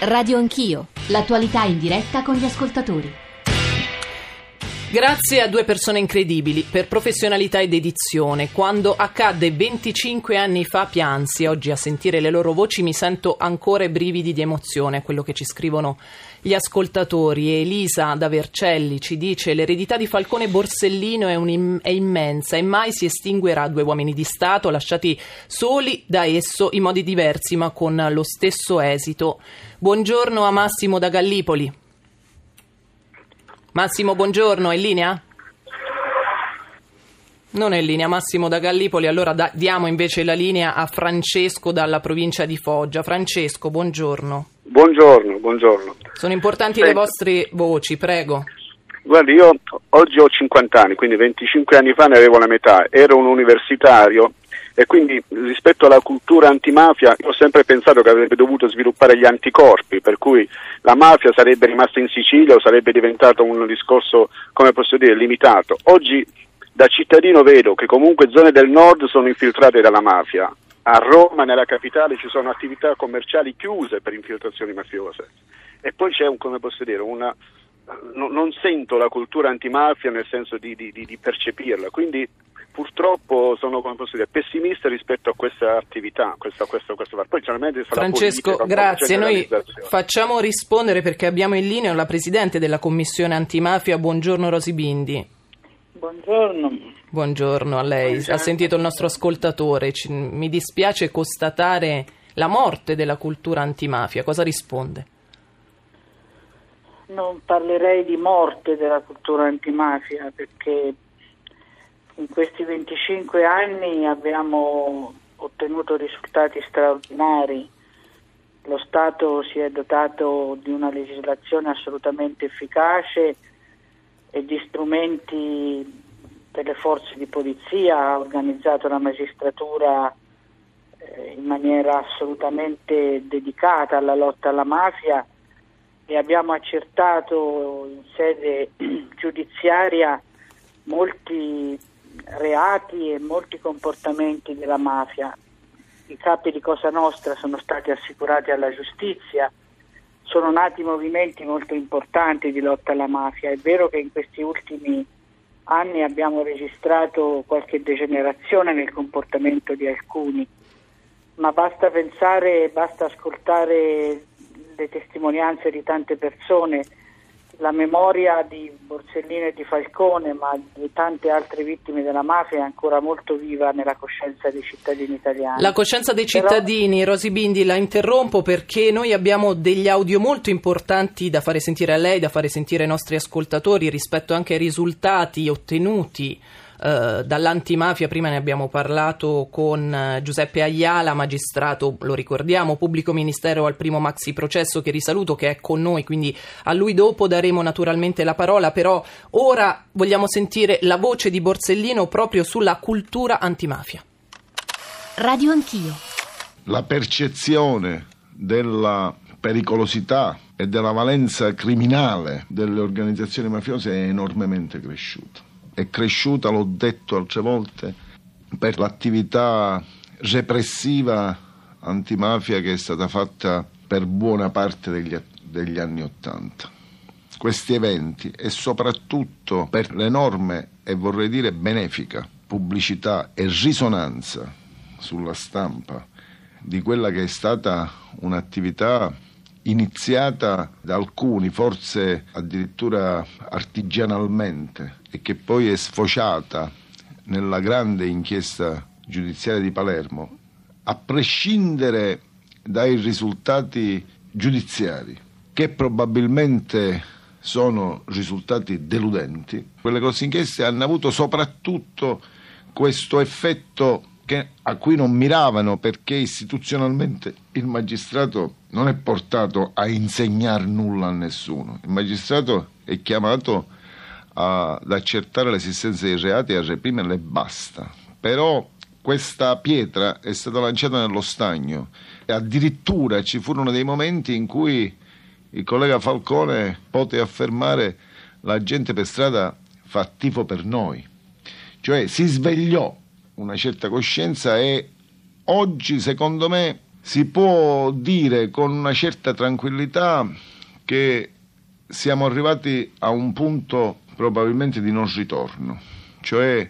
Radio Anch'io, l'attualità in diretta con gli ascoltatori. Grazie a due persone incredibili per professionalità ed edizione. Quando accadde 25 anni fa piansi, oggi a sentire le loro voci mi sento ancora brividi di emozione, quello che ci scrivono gli ascoltatori. Elisa da Vercelli ci dice l'eredità di Falcone Borsellino è, un, è immensa e mai si estinguerà due uomini di Stato lasciati soli da esso in modi diversi ma con lo stesso esito. Buongiorno a Massimo da Gallipoli. Massimo, buongiorno, è in linea? Non è in linea, Massimo da Gallipoli, allora da, diamo invece la linea a Francesco dalla provincia di Foggia. Francesco, buongiorno. Buongiorno, buongiorno. Sono importanti Senta. le vostre voci, prego. Guardi, io oggi ho 50 anni, quindi 25 anni fa ne avevo la metà, ero un universitario e quindi rispetto alla cultura antimafia ho sempre pensato che avrebbe dovuto sviluppare gli anticorpi, per cui la mafia sarebbe rimasta in Sicilia o sarebbe diventato un discorso, come posso dire, limitato. Oggi da cittadino vedo che comunque zone del nord sono infiltrate dalla mafia. A Roma, nella capitale, ci sono attività commerciali chiuse per infiltrazioni mafiose. E poi c'è un, come posso dire, una, no, non sento la cultura antimafia nel senso di, di, di percepirla, quindi purtroppo sono dire, pessimista rispetto a questa attività. Questa, questa, questa. Poi, Francesco, politica, grazie. Noi facciamo rispondere perché abbiamo in linea la Presidente della Commissione Antimafia. Buongiorno Rosi Bindi. Buongiorno. Buongiorno a lei. Buongiorno. Ha sentito il nostro ascoltatore. Ci, mi dispiace constatare la morte della cultura antimafia. Cosa risponde? Non parlerei di morte della cultura antimafia perché in questi 25 anni abbiamo ottenuto risultati straordinari. Lo Stato si è dotato di una legislazione assolutamente efficace e di strumenti per le forze di polizia, ha organizzato la magistratura eh, in maniera assolutamente dedicata alla lotta alla mafia e abbiamo accertato in sede giudiziaria molti reati e molti comportamenti della mafia. I capi di Cosa Nostra sono stati assicurati alla giustizia, sono nati movimenti molto importanti di lotta alla mafia. È vero che in questi ultimi anni abbiamo registrato qualche degenerazione nel comportamento di alcuni, ma basta pensare, basta ascoltare le testimonianze di tante persone la memoria di Borsellino e di Falcone, ma di tante altre vittime della mafia è ancora molto viva nella coscienza dei cittadini italiani. La coscienza dei cittadini, Però... Rosi Bindi, la interrompo perché noi abbiamo degli audio molto importanti da fare sentire a lei, da fare sentire ai nostri ascoltatori rispetto anche ai risultati ottenuti eh, dall'antimafia, prima ne abbiamo parlato con eh, Giuseppe Agliala, magistrato, lo ricordiamo, pubblico ministero al primo maxi processo che risaluto, che è con noi, quindi a lui dopo daremo naturalmente la parola, però ora vogliamo sentire la voce di Borsellino proprio sulla cultura antimafia. Radio Anch'io. La percezione della pericolosità e della valenza criminale delle organizzazioni mafiose è enormemente cresciuta è cresciuta, l'ho detto altre volte, per l'attività repressiva antimafia che è stata fatta per buona parte degli, degli anni Ottanta. Questi eventi e soprattutto per l'enorme e vorrei dire benefica pubblicità e risonanza sulla stampa di quella che è stata un'attività iniziata da alcuni, forse addirittura artigianalmente, e che poi è sfociata nella grande inchiesta giudiziaria di Palermo, a prescindere dai risultati giudiziari, che probabilmente sono risultati deludenti, quelle grosse inchieste hanno avuto soprattutto questo effetto che, a cui non miravano perché istituzionalmente il magistrato non è portato a insegnare nulla a nessuno. Il magistrato è chiamato ad accertare l'esistenza dei reati e a reprimerli e basta. Però questa pietra è stata lanciata nello stagno e addirittura ci furono dei momenti in cui il collega Falcone poté affermare la gente per strada fa tifo per noi. Cioè si svegliò una certa coscienza e oggi secondo me si può dire con una certa tranquillità che siamo arrivati a un punto probabilmente di non ritorno, cioè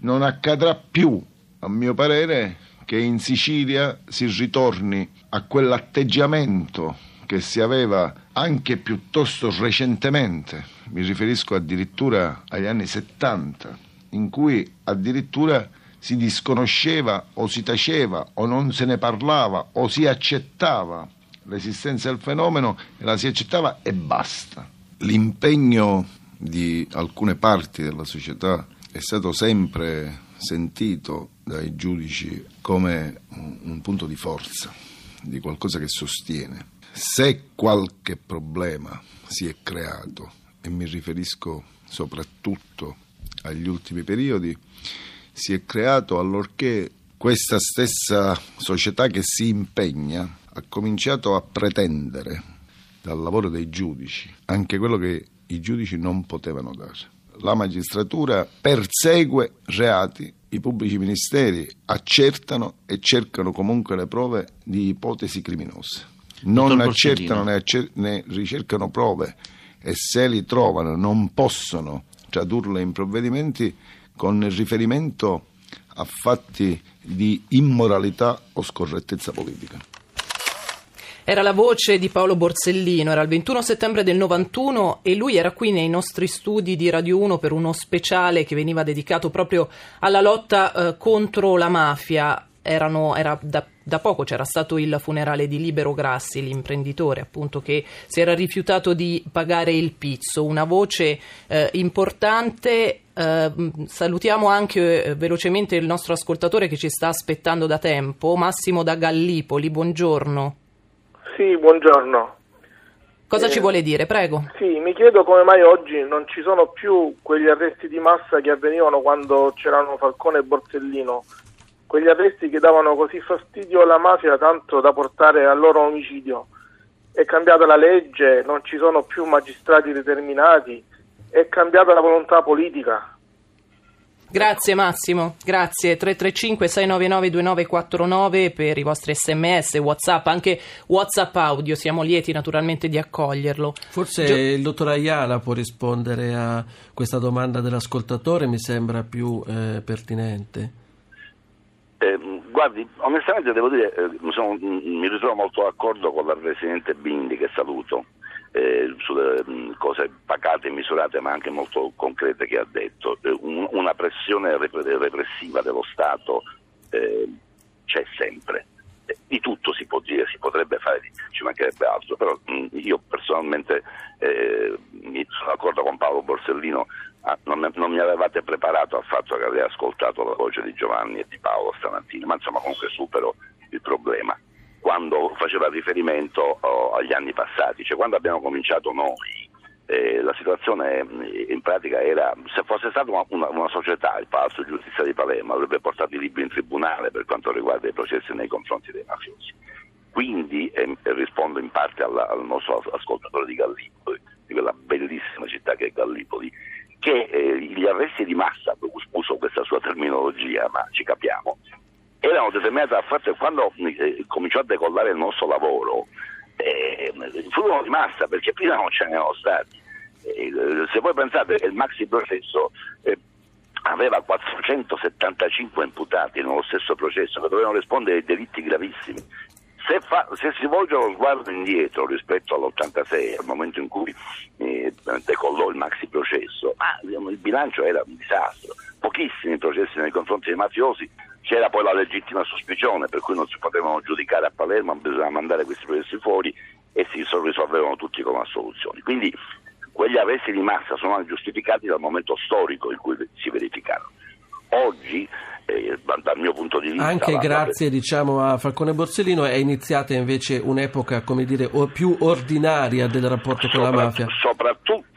non accadrà più, a mio parere, che in Sicilia si ritorni a quell'atteggiamento che si aveva anche piuttosto recentemente, mi riferisco addirittura agli anni 70, in cui addirittura si disconosceva o si taceva o non se ne parlava o si accettava l'esistenza del fenomeno e la si accettava e basta. L'impegno di alcune parti della società è stato sempre sentito dai giudici come un punto di forza, di qualcosa che sostiene. Se qualche problema si è creato, e mi riferisco soprattutto agli ultimi periodi, si è creato allorché questa stessa società che si impegna ha cominciato a pretendere dal lavoro dei giudici anche quello che i giudici non potevano dare. La magistratura persegue reati, i pubblici ministeri accertano e cercano comunque le prove di ipotesi criminose. Non accertano né, accer- né ricercano prove e se li trovano non possono tradurle in provvedimenti con riferimento a fatti di immoralità o scorrettezza politica. Era la voce di Paolo Borsellino, era il 21 settembre del 91 e lui era qui nei nostri studi di Radio 1 per uno speciale che veniva dedicato proprio alla lotta eh, contro la mafia. Erano, era da, da, poco c'era stato il funerale di Libero Grassi, l'imprenditore appunto che si era rifiutato di pagare il pizzo, una voce eh, importante. Eh, salutiamo anche eh, velocemente il nostro ascoltatore che ci sta aspettando da tempo, Massimo da Gallipoli, buongiorno. Sì, buongiorno. Cosa eh, ci vuole dire? Prego. Sì, mi chiedo come mai oggi non ci sono più quegli arresti di massa che avvenivano quando c'erano Falcone e Borsellino, quegli arresti che davano così fastidio alla mafia tanto da portare al loro omicidio. È cambiata la legge, non ci sono più magistrati determinati, è cambiata la volontà politica. Grazie Massimo, grazie 335 699 2949 per i vostri sms, whatsapp, anche whatsapp audio, siamo lieti naturalmente di accoglierlo. Forse Gio- il dottor Ayala può rispondere a questa domanda dell'ascoltatore, mi sembra più eh, pertinente. Eh, guardi, onestamente devo dire, eh, sono, mi ritrovo molto d'accordo con la Presidente Bindi che saluto eh, sulle mh, cose pacate e misurate ma anche molto concrete che ha detto. Eh, un, una pressione repressiva dello Stato eh, c'è sempre. Eh, di tutto si può dire, si potrebbe fare ci mancherebbe altro, però mh, io personalmente eh, sono d'accordo con Paolo Borsellino, ah, non, non mi avevate preparato al fatto che avrei ascoltato la voce di Giovanni e di Paolo stamattina, ma insomma comunque supero il problema quando faceva riferimento oh, agli anni passati, cioè quando abbiamo cominciato noi. Eh, la situazione eh, in pratica era, se fosse stata una, una, una, società, il Palazzo Giustizia di Palermo avrebbe portato i libri in tribunale per quanto riguarda i processi nei confronti dei mafiosi. Quindi eh, rispondo in parte alla, al nostro ascoltatore di Gallipoli, di quella bellissima città che è Gallipoli, che eh, gli arresti di massa, uso questa sua terminologia, ma ci capiamo, erano determinate dal fatto quando eh, cominciò a decollare il nostro lavoro eh, furono di massa perché prima non ce n'erano stati. Eh, se voi pensate che il maxi processo eh, aveva 475 imputati nello stesso processo che dovevano rispondere ai delitti gravissimi. Se, fa, se, si volge lo sguardo indietro rispetto all'86, al momento in cui eh, decollò il maxi processo, ah, il bilancio era un disastro, pochissimi processi nei confronti dei mafiosi, c'era poi la legittima sospicione per cui non si potevano giudicare a Palermo, bisognava mandare questi processi fuori e si risolvevano tutti con assoluzioni. Quindi quegli arresti di massa sono giustificati dal momento storico in cui si verificarono. Oggi eh, dal mio punto di vista. Anche grazie la... diciamo, a Falcone Borsellino è iniziata invece un'epoca come dire, più ordinaria del rapporto Sopra... con la mafia. Soprattutto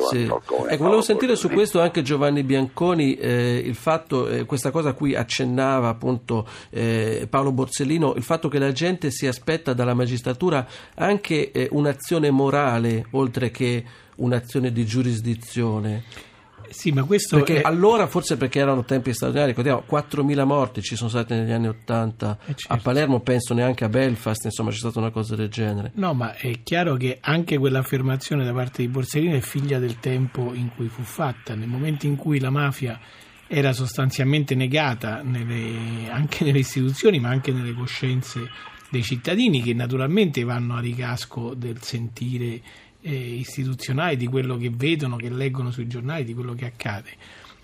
Giovanni sì. Falcone. Ecco, volevo sentire su questo anche Giovanni Bianconi, eh, il fatto, eh, questa cosa a cui accennava appunto eh, Paolo Borsellino, il fatto che la gente si aspetta dalla magistratura anche eh, un'azione morale oltre che un'azione di giurisdizione. Sì, ma questo perché è... allora forse perché erano tempi straordinari, ricordiamo 4.000 morti ci sono stati negli anni 80 Eh, certo. a Palermo, penso neanche a Belfast, insomma c'è stata una cosa del genere. No, ma è chiaro che anche quell'affermazione da parte di Borsellino è figlia del tempo in cui fu fatta. Nel momento in cui la mafia era sostanzialmente negata nelle- anche nelle istituzioni, ma anche nelle coscienze dei cittadini, che naturalmente vanno a ricasco del sentire eh, istituzionale, di quello che vedono, che leggono sui giornali, di quello che accade.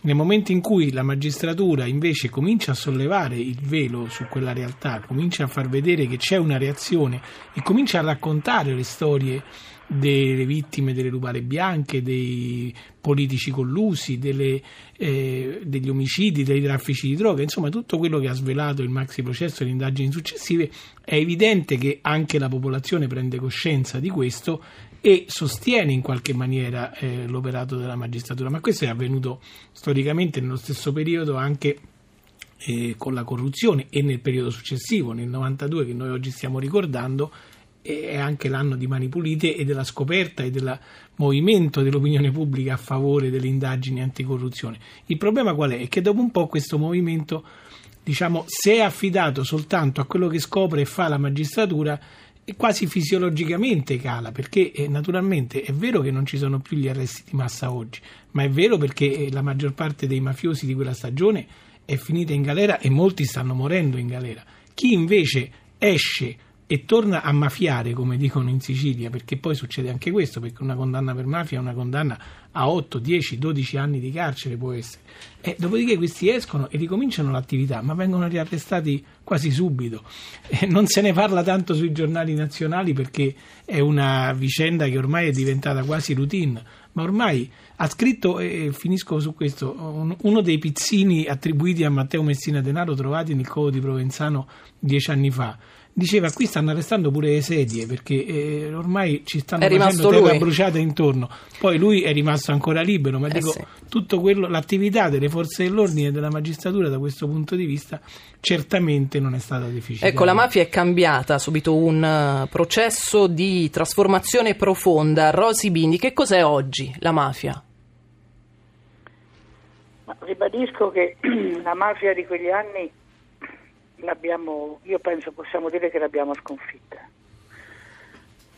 Nel momento in cui la magistratura invece comincia a sollevare il velo su quella realtà, comincia a far vedere che c'è una reazione e comincia a raccontare le storie delle vittime delle rubare bianche, dei politici collusi, delle, eh, degli omicidi, dei traffici di droga, insomma tutto quello che ha svelato il maxi processo e le indagini successive, è evidente che anche la popolazione prende coscienza di questo e sostiene in qualche maniera eh, l'operato della magistratura, ma questo è avvenuto storicamente nello stesso periodo anche eh, con la corruzione e nel periodo successivo, nel 92 che noi oggi stiamo ricordando, è anche l'anno di Mani Pulite e della scoperta e del movimento dell'opinione pubblica a favore delle indagini anticorruzione. Il problema qual è? È che dopo un po' questo movimento diciamo, se è affidato soltanto a quello che scopre e fa la magistratura, quasi fisiologicamente cala, perché eh, naturalmente è vero che non ci sono più gli arresti di massa oggi, ma è vero perché eh, la maggior parte dei mafiosi di quella stagione è finita in galera e molti stanno morendo in galera. Chi invece esce e torna a mafiare, come dicono in Sicilia, perché poi succede anche questo, perché una condanna per mafia è una condanna a 8, 10, 12 anni di carcere può essere. E dopodiché questi escono e ricominciano l'attività, ma vengono riarrestati quasi subito. E non se ne parla tanto sui giornali nazionali perché è una vicenda che ormai è diventata quasi routine, ma ormai ha scritto, e finisco su questo, un- uno dei pizzini attribuiti a Matteo Messina Denaro trovati nel covo di Provenzano dieci anni fa. Diceva qui stanno arrestando pure le sedie perché eh, ormai ci stanno facendo terra lui. bruciata intorno. Poi lui è rimasto ancora libero, ma Eh dico sì. tutto quello, l'attività delle forze dell'ordine e della magistratura da questo punto di vista certamente non è stata deficitaria. Ecco, la mafia è cambiata, ha subito un eh, processo di trasformazione profonda. Rosy Bindi, che cos'è oggi la mafia? Ma ribadisco che la mafia di quegli anni io penso possiamo dire che l'abbiamo sconfitta.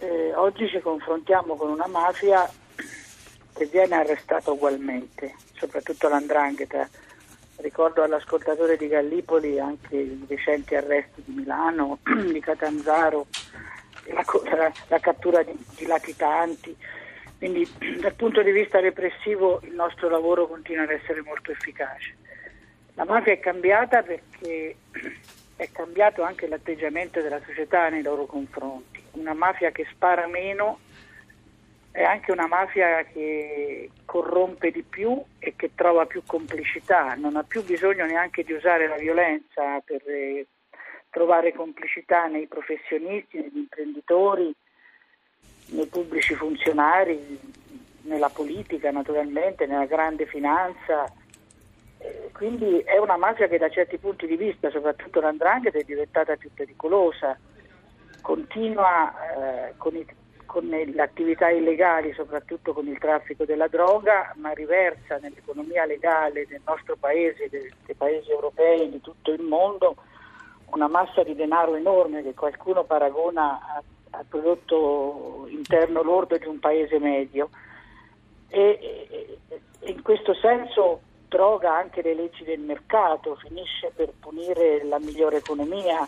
Eh, oggi ci confrontiamo con una mafia che viene arrestata ugualmente, soprattutto l'andrangheta. Ricordo all'ascoltatore di Gallipoli anche i recenti arresti di Milano, di Catanzaro, la, la- la cattura di, di latitanti. Quindi dal punto di vista repressivo il nostro lavoro continua ad essere molto efficace. La mafia è cambiata perché è cambiato anche l'atteggiamento della società nei loro confronti. Una mafia che spara meno è anche una mafia che corrompe di più e che trova più complicità, non ha più bisogno neanche di usare la violenza per eh, trovare complicità nei professionisti, negli imprenditori, nei pubblici funzionari, nella politica naturalmente, nella grande finanza. Quindi è una mafia che da certi punti di vista, soprattutto l'andrangheta, è diventata più pericolosa, continua eh, con, i- con le attività illegali, soprattutto con il traffico della droga, ma riversa nell'economia legale del nostro paese, dei, dei paesi europei, di tutto il mondo, una massa di denaro enorme che qualcuno paragona al prodotto interno lordo di un paese medio. E- e in questo senso droga anche le leggi del mercato, finisce per punire la migliore economia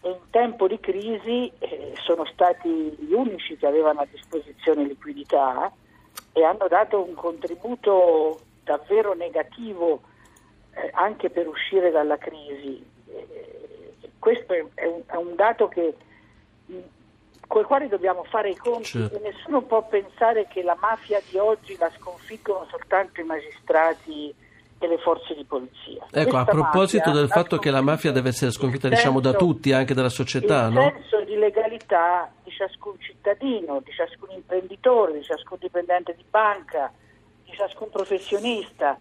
e in tempo di crisi eh, sono stati gli unici che avevano a disposizione liquidità e hanno dato un contributo davvero negativo eh, anche per uscire dalla crisi. Eh, questo è un, è un dato che, mh, col quale dobbiamo fare i conti Certo. e nessuno può pensare che la mafia di oggi la sconfiggono soltanto i magistrati e le forze di polizia. Ecco, a Questa proposito mafia del fatto che la mafia deve essere sconfitta diciamo da senso- tutti, anche dalla società, il no? senso di legalità di ciascun cittadino, di ciascun imprenditore, di ciascun dipendente di banca, di ciascun professionista,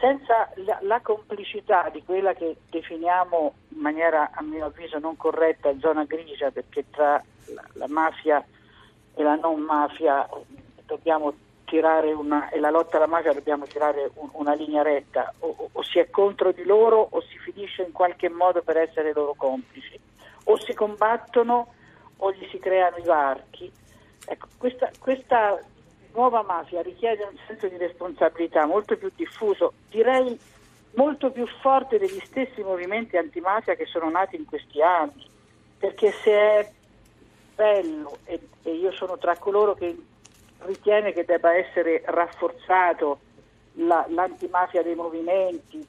senza la, la complicità di quella che definiamo in maniera a mio avviso non corretta zona grigia, perché tra la, la mafia e la non mafia dobbiamo tirare una, e la lotta alla mafia dobbiamo tirare un, una linea retta, o, o, si è contro di loro o si finisce in qualche modo per essere loro complici, o si combattono o gli si creano i varchi. Ecco, questa, questa nuova mafia richiede un senso di responsabilità molto più diffuso, direi molto più forte degli stessi movimenti antimafia che sono nati in questi anni, perché se è bello e, e io sono tra coloro che ritiene che debba essere rafforzato la, l'antimafia dei movimenti,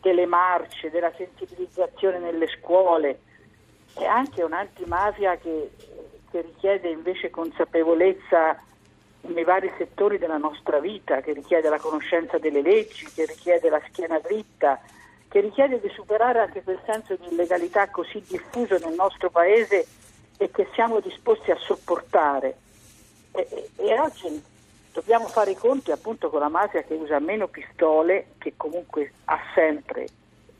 delle marce, della sensibilizzazione nelle scuole, è anche un'antimafia che, che richiede invece consapevolezza nei vari settori della nostra vita, che richiede la conoscenza delle leggi, che richiede la schiena dritta, che richiede di superare anche quel senso di illegalità così diffuso nel nostro paese e che siamo disposti a sopportare. E, e, oggi dobbiamo fare i conti appunto con la mafia che usa meno pistole, che comunque ha sempre,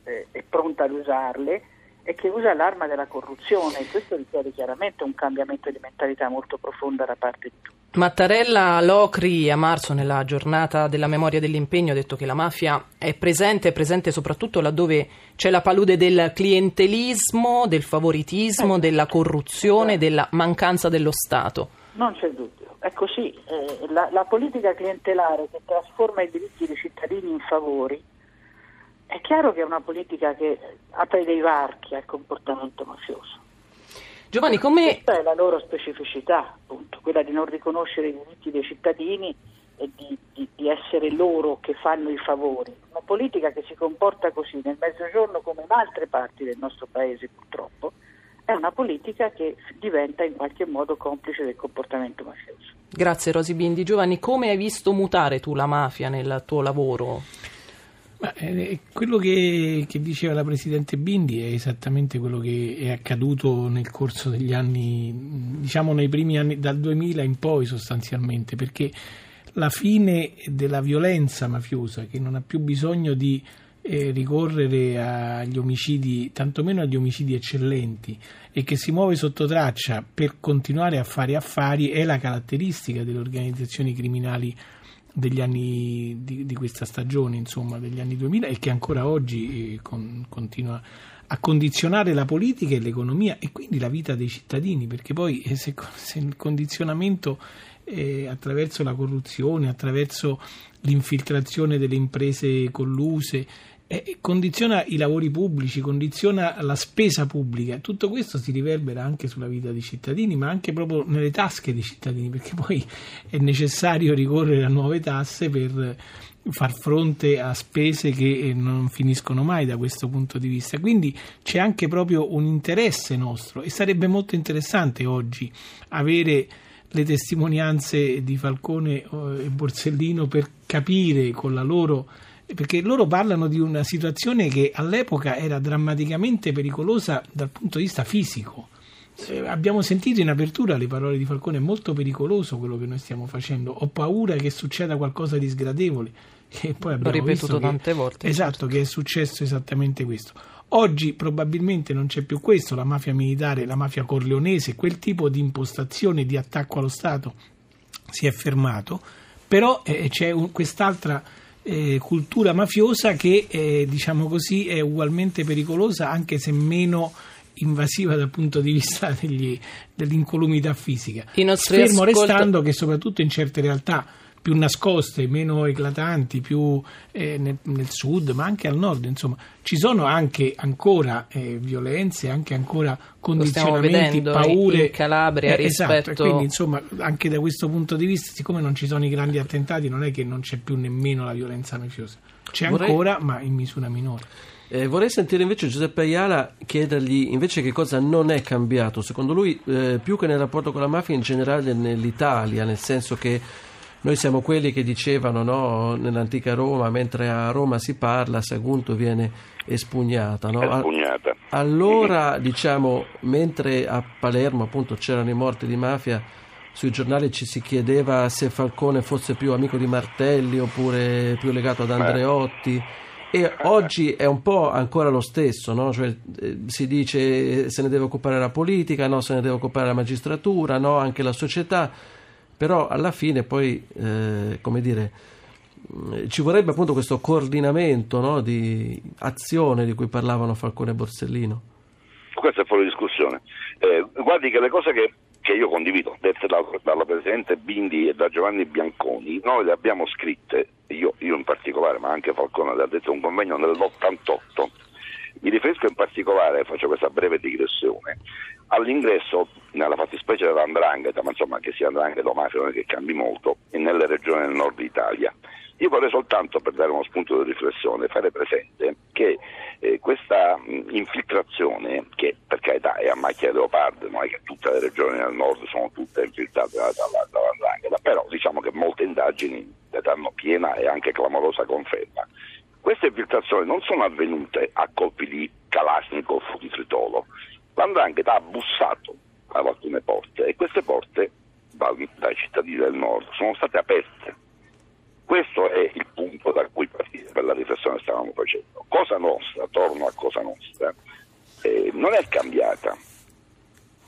eh, è pronta ad usarle, e che usa l'arma della corruzione. E questo richiede chiaramente un cambiamento di mentalità molto profonda da parte di tutti. Mattarella Locri a marzo, nella giornata della memoria dell'impegno, ha detto che la mafia è presente, è presente soprattutto laddove c'è la palude del clientelismo, del favoritismo, della corruzione, della mancanza dello Stato. Non c'è dubbio, è così. Eh, la, la politica clientelare che trasforma i diritti dei cittadini in favori è chiaro che è una politica che apre dei varchi al comportamento mafioso. Giovanni, come... Questa è la loro specificità, appunto, quella di non riconoscere i diritti dei cittadini e di, di, di, essere loro che fanno i favori. Una politica che si comporta così nel mezzogiorno come in altre parti del nostro paese purtroppo, è una politica che diventa in qualche modo complice del comportamento mafioso. Grazie Rosi Bindi. Giovanni, come hai visto mutare tu la mafia nel tuo lavoro? Ma, eh, quello che, che, diceva la Presidente Bindi è esattamente quello che è accaduto nel corso degli anni, diciamo nei primi anni, dal 2000 in poi sostanzialmente, perché la fine della violenza mafiosa, che non ha più bisogno di eh, ricorrere agli omicidi, tantomeno agli omicidi eccellenti, e che si muove sotto traccia per continuare a fare affari, è la caratteristica delle organizzazioni criminali degli anni di, di, questa stagione, insomma, degli anni 2000 e che ancora oggi eh, con, continua a condizionare la politica e l'economia e quindi la vita dei cittadini, perché poi eh, se, se il condizionamento eh, attraverso la corruzione, attraverso l'infiltrazione delle imprese colluse, eh, condiziona i lavori pubblici, condiziona la spesa pubblica. Tutto questo si riverbera anche sulla vita dei cittadini, ma anche proprio nelle tasche dei cittadini, perché poi è necessario ricorrere a nuove tasse per far fronte a spese che eh, non finiscono mai da questo punto di vista. Quindi c'è anche proprio un interesse nostro e sarebbe molto interessante oggi avere le testimonianze di Falcone eh, e Borsellino per capire con la loro perché loro parlano di una situazione che all'epoca era drammaticamente pericolosa dal punto di vista fisico. Eh, abbiamo sentito in apertura le parole di Falcone, è molto pericoloso quello che noi stiamo facendo, ho paura che succeda qualcosa di sgradevole. Che poi L'ho ripetuto tante che, volte. Esatto, certo. che è successo esattamente questo. Oggi probabilmente non c'è più questo, la mafia militare, la mafia corleonese, quel tipo di impostazione di attacco allo Stato si è fermato, però eh, c'è un, quest'altra eh, cultura mafiosa che eh, diciamo così è ugualmente pericolosa anche se meno invasiva dal punto di vista degli, dell'incolumità fisica. Fermo ascolta... restando che soprattutto in certe realtà più nascoste, meno eclatanti, più eh, nel, nel, sud, ma anche al nord, insomma, ci sono anche ancora eh, violenze, anche ancora condizionamenti, paure. In Calabria eh, rispetto... Esatto, quindi insomma, anche da questo punto di vista, siccome non ci sono i grandi attentati, non è che non c'è più nemmeno la violenza mafiosa. C'è Vorrei... ancora, ma in misura minore. Eh, vorrei sentire invece Giuseppe Ayala chiedergli invece che cosa non è cambiato, secondo lui, eh, più che nel rapporto con la mafia in generale nell'Italia, nel senso che noi siamo quelli che dicevano no, nell'antica Roma, mentre a Roma si parla, Sagunto viene espugnata. No? espugnata. Allora, diciamo, mentre a Palermo appunto c'erano i morti di mafia, sui giornali ci si chiedeva se Falcone fosse più amico di Martelli oppure più legato ad Andreotti. E oggi è un po' ancora lo stesso, no? cioè, eh, si dice se ne deve occupare la politica, no, se ne deve occupare la magistratura, no, anche la società però alla fine poi, eh, come dire, mm, ci vorrebbe appunto questo coordinamento no, di azione di cui parlavano Falcone e Borsellino. Questo è fuori discussione. Eh, guardi che le cose che, che io condivido, dette da, dalla Presidente Bindi e da Giovanni Bianconi, noi le abbiamo scritte, io, io in particolare, ma anche Falcone le ha detto un convegno nell'88. Mi riferisco in particolare, faccio questa breve digressione, all'ingresso nella fattispecie dell'andrangheta, ma insomma che sia andrangheta o mafia non è che cambi molto, nelle regioni del nord Italia. Io vorrei soltanto, per dare uno spunto di riflessione, fare presente che eh, questa mh, infiltrazione, che per carità è a macchia di leopardo, non è che tutte le regioni del nord sono tutte infiltrate dalla, dall'andrangheta, però diciamo che molte indagini ne danno piena e anche clamorosa conferma. Queste infiltrazioni non sono avvenute a colpi di Kalashnikov o di Tritolo, l'andrangheta ha bussato ad alcune porte e queste porte dai cittadini del nord sono state aperte. Questo è il punto da cui partire per la riflessione che stavamo facendo. Cosa Nostra, torno a Cosa Nostra, eh, non è cambiata,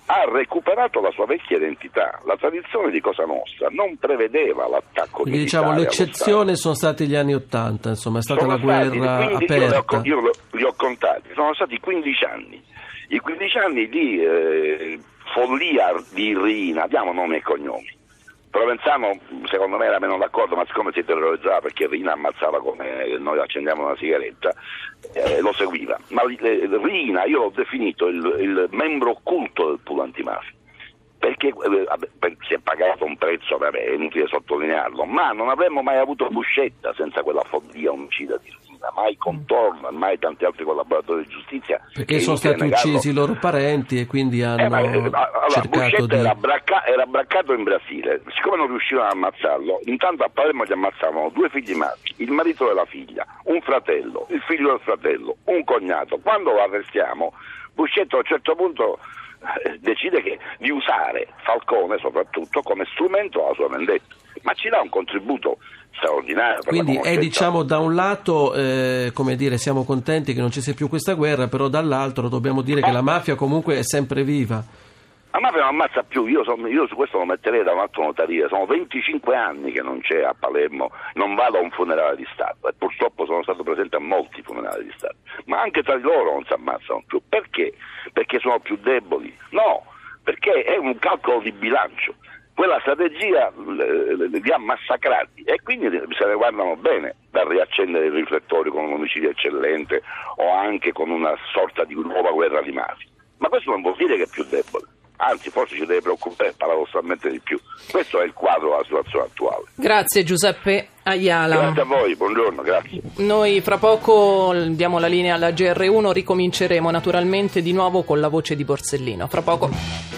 ha recuperato la sua vecchia identità. La tradizione di Cosa Nostra non prevedeva l'attacco quindi, diciamo l'eccezione sono stati gli anni Ottanta, insomma è stata sono la guerra 15, aperta. Io, io li ho contati, sono stati 15 anni i 15 anni di eh, follia di Rina, diamo nomi e cognomi. Provenzano secondo me era meno d'accordo, ma siccome si terrorizzava perché Rina ammazzava come noi accendiamo una sigaretta, eh, lo seguiva. Ma eh, Rina io l'ho definito il, il membro occulto del pool antimafia perché eh, si è pagato un prezzo, vabbè, è inutile sottolinearlo, ma non avremmo mai avuto Buscetta senza quella follia omicida di Rina, mai Contorno, mai tanti altri collaboratori di giustizia. Perché sono stati negarlo. uccisi i loro parenti e quindi hanno eh, ma, eh, allora, cercato di... Era, bracca, era, braccato in Brasile, siccome non riuscivano ad ammazzarlo, intanto a Palermo gli ammazzavano due figli maschi, il marito della figlia, un fratello, il figlio del fratello, un cognato. Quando lo arrestiamo, Buscetto a un certo punto eh, decide che, di usare Falcone soprattutto come strumento alla sua vendetta, ma ci dà un contributo straordinario. Quindi è diciamo da un lato, eh, come dire, siamo contenti che non ci sia più questa guerra, però dall'altro dobbiamo dire ma... che la mafia comunque è sempre viva. La mafia non ammazza più, io, so, io, su questo lo metterei da un altro notarile, sono 25 anni che non c'è a Palermo, non vado a un funerale di Stato e purtroppo sono stato presente a molti funerali di Stato, ma anche tra di loro non si ammazzano più, perché? Perché sono più deboli? No, perché è un calcolo di bilancio, quella strategia li ha massacrati e quindi se ne guardano bene dal riaccendere i riflettori con un omicidio eccellente o anche con una sorta di nuova guerra di mafia, ma questo non vuol dire che è più debole anzi forse ci deve preoccupare paradossalmente di più. Questo è il quadro della situazione attuale. Grazie Giuseppe Aiala. Grazie a voi, buongiorno, grazie. Noi fra poco diamo la linea alla GR1, ricominceremo naturalmente di nuovo con la voce di Borsellino. Fra poco.